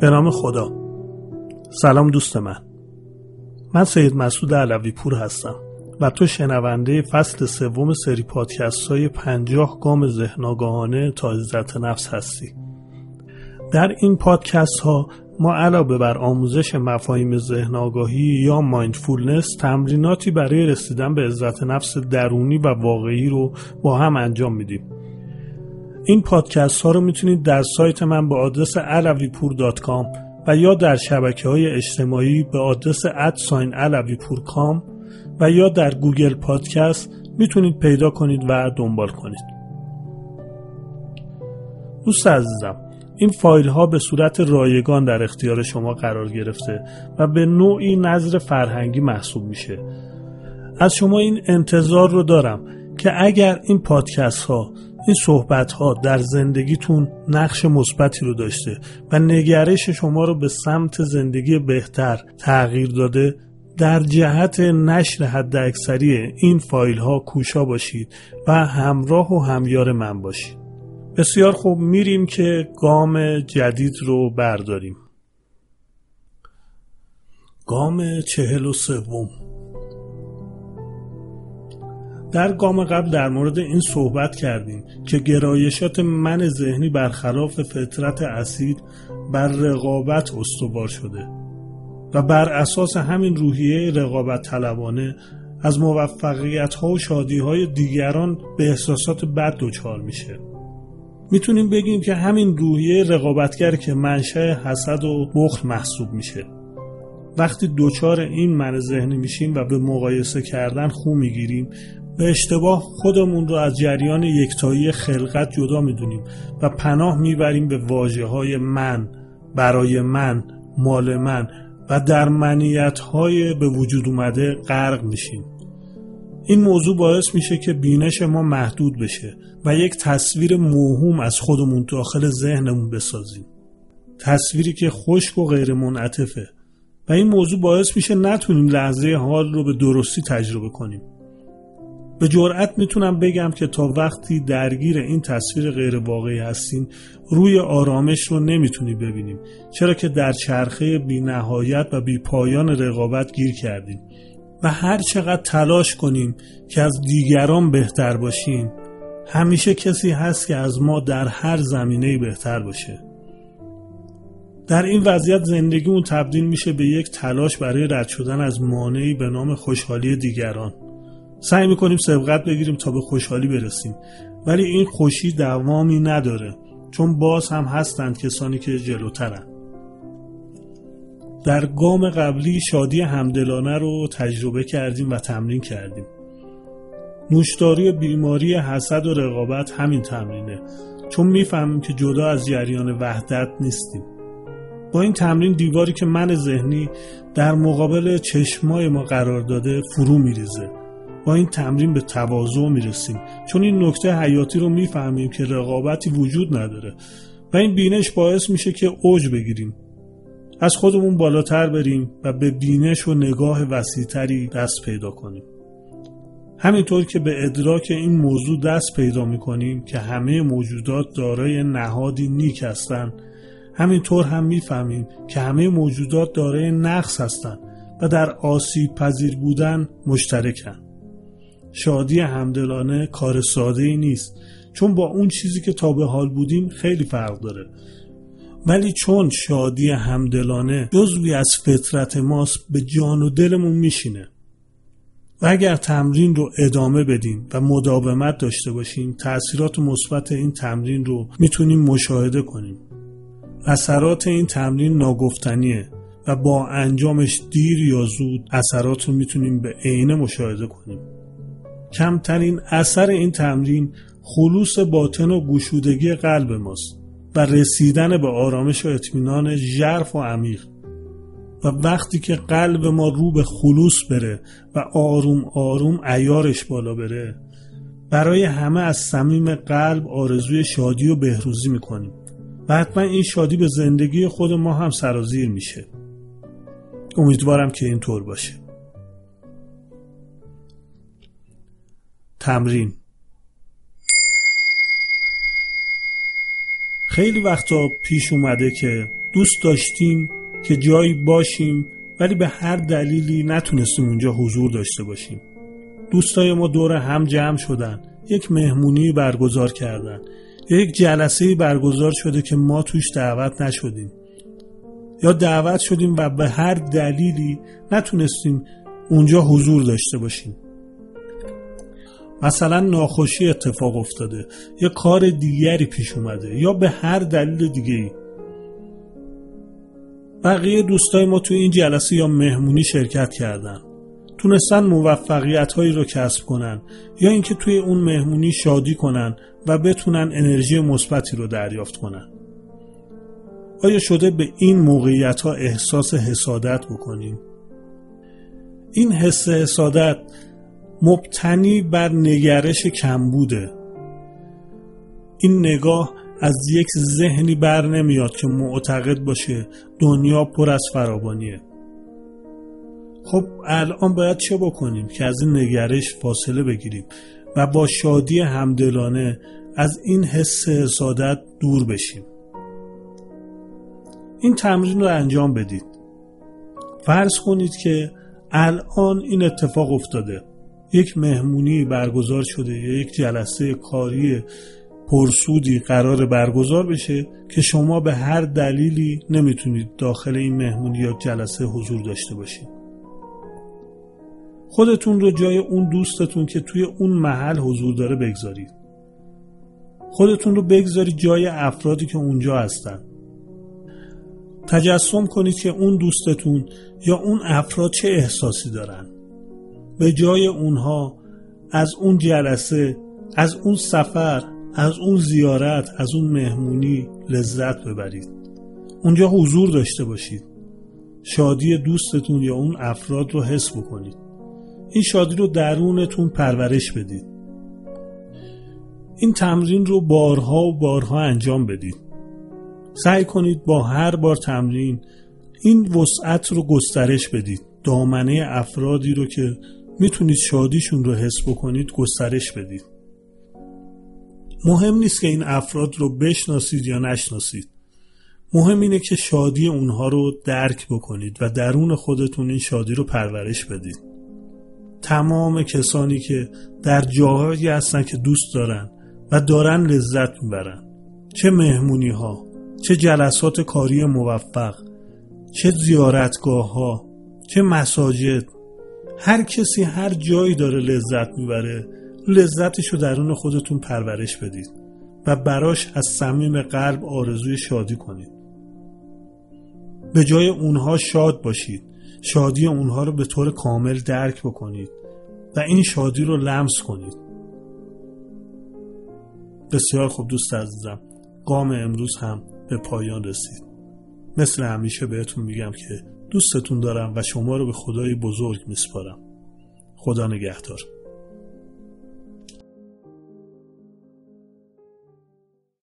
به نام خدا. سلام دوست من. من سید مسعود علوی پور هستم و تو شنونده فصل سوم سری پادکست های پنجاه گام ذهن تا عزت نفس هستی. در این پادکست ها ما علاوه بر آموزش مفاهیم ذهن آگاهی یا مایندفولنس تمریناتی برای رسیدن به عزت نفس درونی و واقعی رو با هم انجام میدیم. این پادکست ها رو می‌تونید در سایت من به آدرس alaviپور.com و یا در شبکه های اجتماعی به آدرس ادساین و یا در گوگل پادکست می‌تونید پیدا کنید و دنبال کنید. دوست عزیزم این فایل ها به صورت رایگان در اختیار شما قرار گرفته و به نوعی نظر فرهنگی محسوب میشه. از شما این انتظار رو دارم که اگر این پادکست ها این صحبت ها در زندگیتون نقش مثبتی رو داشته و نگرش شما رو به سمت زندگی بهتر تغییر داده در جهت نشر حد اکثری این فایل ها کوشا باشید و همراه و همیار من باشید. بسیار خوب میریم که گام جدید رو برداریم. گام چهل و سوم. در گام قبل در مورد این صحبت کردیم که گرایشات من ذهنی برخلاف فطرت اصیل بر رقابت استوار شده و بر اساس همین روحیه رقابت طلبانه از موفقیت ها و شادی های دیگران به احساسات بد دچار میشه. می‌تونیم بگیم که همین روحیه رقابتگر که منشأ حسد و بخل محسوب میشه. وقتی دوچار این من ذهنی میشیم و به مقایسه کردن خو می‌گیریم به اشتباه خودمون رو از جریان یکتایی خلقت جدا می‌دونیم و پناه می‌بریم به واجه های من برای من مال من و در منیت های به وجود اومده غرق میشیم. این موضوع باعث میشه که بینش ما محدود بشه و یک تصویر موهوم از خودمون داخل ذهنمون بسازیم. تصویری که خشک و غیر منعطفه و این موضوع باعث میشه نتونیم لحظه حال رو به درستی تجربه کنیم. به جرأت می‌تونم بگم که تا وقتی درگیر این تصویر غیر واقعی هستیم روی آرامش رو نمی‌تونی ببینیم. چرا که در چرخه بی نهایت و بی پایان رقابت گیر کردیم و هر چقدر تلاش کنیم که از دیگران بهتر باشیم همیشه کسی هست که از ما در هر زمینه بهتر باشه. در این وضعیت زندگیمون تبدیل میشه به یک تلاش برای رد شدن از مانعی به نام خوشحالی دیگران. سعی می‌کنیم سبقت بگیریم تا به خوشحالی برسیم. ولی این خوشی دوامی نداره چون باز هم هستند کسانی که جلوترن. در گام قبلی شادی همدلانه رو تجربه کردیم و تمرین کردیم. نوشداری بیماری حسد و رقابت همین تمرینه. چون می‌فهمیم که جدا از جریان وحدت نیستیم. با این تمرین دیواری که من ذهنی در مقابل چشمای ما قرار داده فرو میریزه. با این تمرین به تواضع می‌رسیم. چون این نکته حیاتی رو می‌فهمیم که رقابتی وجود نداره. و این بینش باعث میشه که اوج بگیریم. از خودمون بالاتر بریم و به بینش و نگاه وسیعتری دست پیدا کنیم. همینطور که به ادراک این موضوع دست پیدا می‌کنیم که همه موجودات دارای نهادی نیک هستند همینطور هم می‌فهمیم که همه موجودات دارای نقص هستند و در آسیب پذیر بودن مشترکن. شادی همدلانه کار ساده ای نیست چون با اون چیزی که تا به حال بودیم خیلی فرق داره. ولی چون شادی همدلانه جزوی از فطرت ماست به جان و دلمون میشینه. و اگر تمرین رو ادامه بدیم و مداومت داشته باشیم تاثیرات مثبت این تمرین رو می‌تونیم مشاهده کنیم. اثرات این تمرین ناگفتنیه و با انجامش دیر یا زود اثرات رو می‌تونیم به عینه مشاهده کنیم. کمترین اثر این تمرین خلوص باطن و گشودگی قلب ماست. و رسیدن به آرامش و اطمینان ژرف و عمیق. و وقتی که قلب ما رو به خلوص بره و آروم آروم ایارش بالا بره برای همه از صمیم قلب آرزوی شادی و بهروزی می‌کنیم. و حتما این شادی به زندگی خود ما هم سرازیر میشه. امیدوارم که اینطور باشه. تمرین خیلی وقتا پیش اومده که دوست داشتیم که جایی باشیم ولی به هر دلیلی نتونستیم اونجا حضور داشته باشیم. دوستای ما دور هم جمع شدن یک مهمونی برگزار کردن یک جلسه برگزار شده که ما توش دعوت نشدیم. یا دعوت شدیم و به هر دلیلی نتونستیم اونجا حضور داشته باشیم. مثلا ناخوشی اتفاق افتاده یا کار دیگری پیش اومده یا به هر دلیل دیگه ای بقیه دوستای ما توی این جلسه یا مهمونی شرکت کردن. تونستن موفقیت هایی رو کسب کنن یا اینکه توی اون مهمونی شادی کنن و بتونن انرژی مثبتی رو دریافت کنن. آیا شده به این موقعیت ها احساس حسادت بکنیم؟ این حس حسادت مبتنی بر نگرش کمبوده. این نگاه از یک ذهنی بر نمیاد که معتقد باشه دنیا پر از فرابانیه خب الان باید چه بکنیم که از این نگرش فاصله بگیریم و با شادی همدلانه از این حس حسادت دور بشیم. این تمرین رو انجام بدید. فرض کنید که الان این اتفاق افتاده. یک مهمونی برگزار شده یا یک جلسه کاری پرسودی قرار برگزار بشه که شما به هر دلیلی نمی‌تونید داخل این مهمونی یا جلسه حضور داشته باشید. خودتون رو جای اون دوستتون که توی اون محل حضور داره بگذارید. خودتون رو بگذارید جای افرادی که اونجا هستن. تجسم کنید که اون دوستتون یا اون افراد چه احساسی دارن. به جای اونها از اون جلسه از اون سفر از اون زیارت از اون مهمونی لذت ببرید. اونجا حضور داشته باشید. شادی دوستتون یا اون افراد رو حس بکنید. این شادی رو درونتون پرورش بدید. این تمرین رو بارها و بارها انجام بدید. سعی کنید با هر بار تمرین این وسعت رو گسترش بدید. دامنه افرادی رو که می‌تونید شادیشون رو حس بکنید گسترش بدید. مهم نیست که این افراد رو بشناسید یا نشناسید. مهم اینه که شادی اونها رو درک بکنید و درون خودتون این شادی رو پرورش بدید. تمام کسانی که در جاهایی هستن که دوست دارن و دارن لذت می‌برن. چه مهمونی ها چه جلسات کاری موفق چه زیارتگاه ها چه مساجد. هر کسی هر جایی داره لذت می‌بره لذتش رو درون خودتون پرورش بدید و براش از صمیم قلب آرزوی شادی کنید. به جای اونها شاد باشید. شادی اونها رو به طور کامل درک بکنید و این شادی رو لمس کنید. بسیار خوب دوست عزیزم قام امروز هم به پایان رسید. مثل همیشه بهتون میگم که دوستتون دارم و شما رو به خدای بزرگ میسپارم. خدا نگهدار.